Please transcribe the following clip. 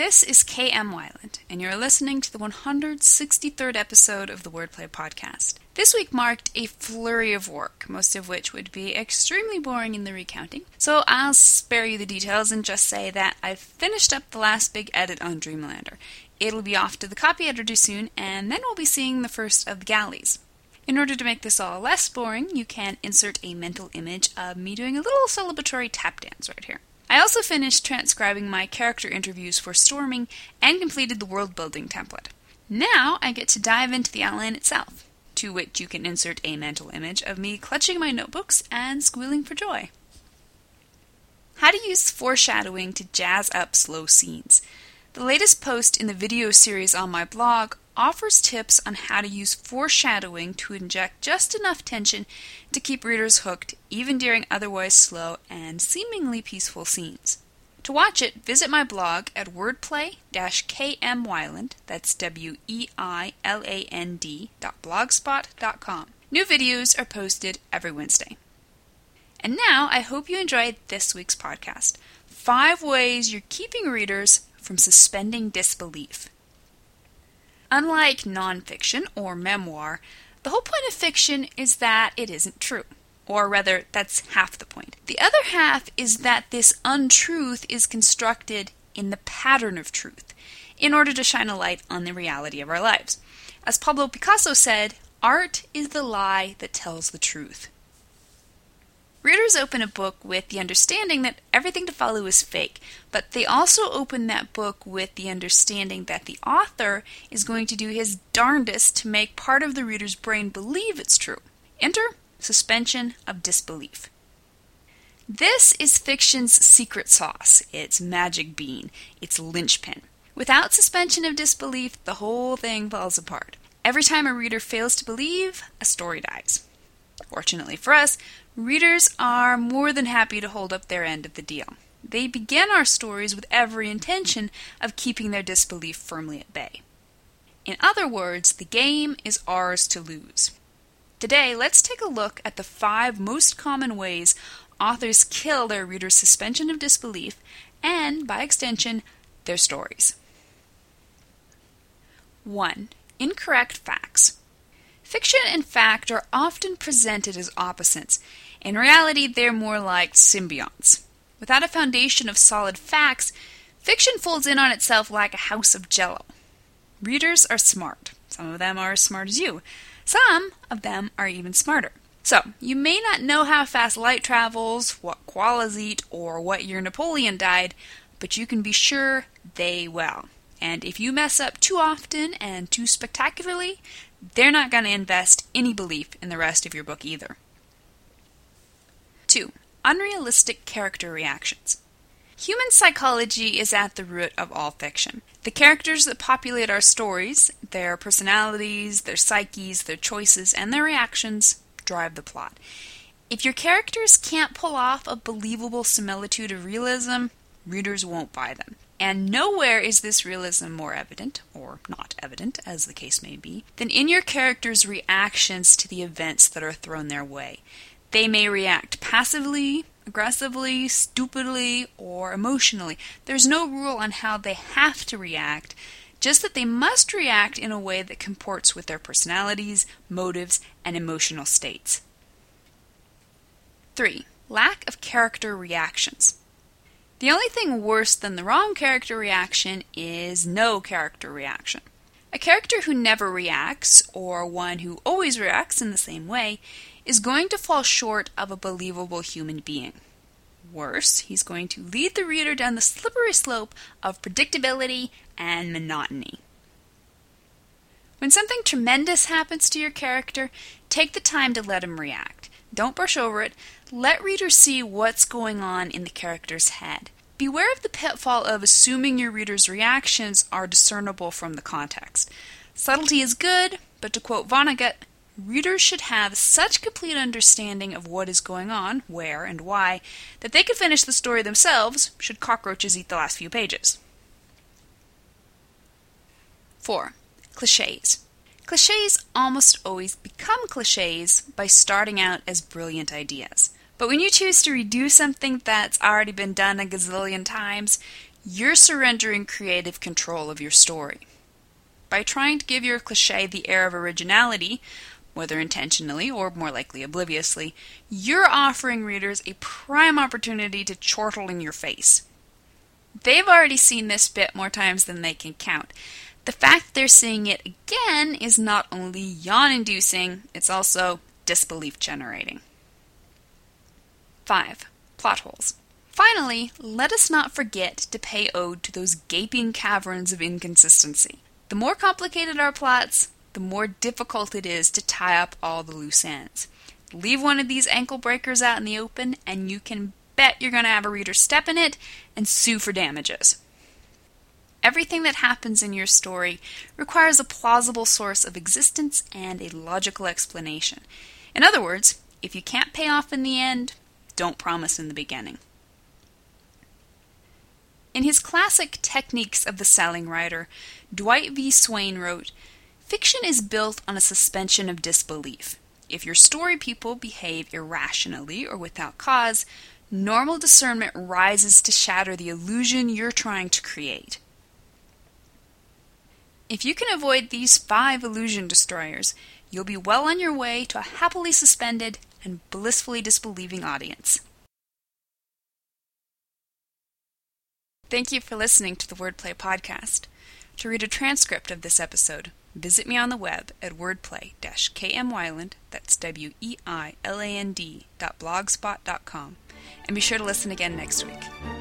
This is KM Weiland, and you're listening to the 163rd episode of the Wordplay Podcast. This week marked a flurry of work, most of which would be extremely boring in the recounting, so I'll spare you the details and just say that I've finished up the last big edit on Dreamlander. It'll be off to the copy editor soon, and then we'll be seeing the first of the galleys. In order to make this all less boring, you can insert a mental image of me doing a little celebratory tap dance right here. I also finished transcribing my character interviews for Storming and completed the world building template. Now I get to dive into the outline itself, to which you can insert a mental image of me clutching my notebooks and squealing for joy. How to use foreshadowing to jazz up slow scenes. The latest post in the video series on my blog offers tips on how to use foreshadowing to inject just enough tension to keep readers hooked even during otherwise slow and seemingly peaceful scenes. To watch it, visit my blog at wordplay-kmweiland, that's W-E-I-L-A-N-D blogspot.com. New videos are posted every Wednesday. And now I hope you enjoyed this week's podcast. Five ways you're keeping readers from suspending disbelief. Unlike nonfiction or memoir, the whole point of fiction is that it isn't true. Or rather, that's half the point. The other half is that this untruth is constructed in the pattern of truth in order to shine a light on the reality of our lives. As Pablo Picasso said, art is the lie that tells the truth. Open a book with the understanding that everything to follow is fake, but they also open that book with the understanding that the author is going to do his darndest to make part of the reader's brain believe it's true. Enter suspension of disbelief. This is fiction's secret sauce, its magic bean, its linchpin. Without suspension of disbelief, the whole thing falls apart. Every time a reader fails to believe, a story dies. Fortunately for us, readers are more than happy to hold up their end of the deal. They begin our stories with every intention of keeping their disbelief firmly at bay. In other words, the game is ours to lose. Today, let's take a look at the five most common ways authors kill their readers' suspension of disbelief and, by extension, their stories. 1. Incorrect facts. Fiction and fact are often presented as opposites. In reality, they're more like symbionts. Without a foundation of solid facts, fiction folds in on itself like a house of jello. Readers are smart. Some of them are as smart as you. Some of them are even smarter. So, you may not know how fast light travels, what koalas eat, or what year Napoleon died, but you can be sure they will. And if you mess up too often and too spectacularly, they're not going to invest any belief in the rest of your book either. 2. Unrealistic character reactions. Human psychology is at the root of all fiction. The characters that populate our stories, their personalities, their psyches, their choices, and their reactions drive the plot. If your characters can't pull off a believable similitude of realism, readers won't buy them. And nowhere is this realism more evident, or not evident, as the case may be, than in your characters' reactions to the events that are thrown their way. They may react passively, aggressively, stupidly, or emotionally. There's no rule on how they have to react, just that they must react in a way that comports with their personalities, motives, and emotional states. 3. Lack of character reactions. The only thing worse than the wrong character reaction is no character reaction. A character who never reacts, or one who always reacts in the same way, is going to fall short of a believable human being. Worse, he's going to lead the reader down the slippery slope of predictability and monotony. When something tremendous happens to your character, take the time to let him react. Don't brush over it. Let readers see what's going on in the character's head. Beware of the pitfall of assuming your reader's reactions are discernible from the context. Subtlety is good, but to quote Vonnegut, readers should have such complete understanding of what is going on, where, and why, that they could finish the story themselves should cockroaches eat the last few pages. 4. Cliches. Cliches almost always become cliches by starting out as brilliant ideas. But when you choose to redo something that's already been done a gazillion times, you're surrendering creative control of your story. By trying to give your cliche the air of originality, whether intentionally or more likely obliviously, you're offering readers a prime opportunity to chortle in your face. They've already seen this bit more times than they can count. The fact they're seeing it again is not only yawn inducing, it's also disbelief generating. 5. Plot holes. Finally, let us not forget to pay ode to those gaping caverns of inconsistency. The more complicated our plots, the more difficult it is to tie up all the loose ends. Leave one of these ankle breakers out in the open, and you can bet you're going to have a reader step in it and sue for damages. Everything that happens in your story requires a plausible source of existence and a logical explanation. In other words, if you can't pay off in the end, don't promise in the beginning. In his classic Techniques of the Selling Writer, Dwight V. Swain wrote Fiction is built on a suspension of disbelief. If your story people behave irrationally or without cause, normal discernment rises to shatter the illusion you're trying to create. If you can avoid these five illusion destroyers, you'll be well on your way to a happily suspended and blissfully disbelieving audience. Thank you for listening to the Wordplay Podcast. To read a transcript of this episode, visit me on the web at wordplay-kmweiland, that's W-E-I-L-A-N-D dot blogspot and be sure to listen again next week.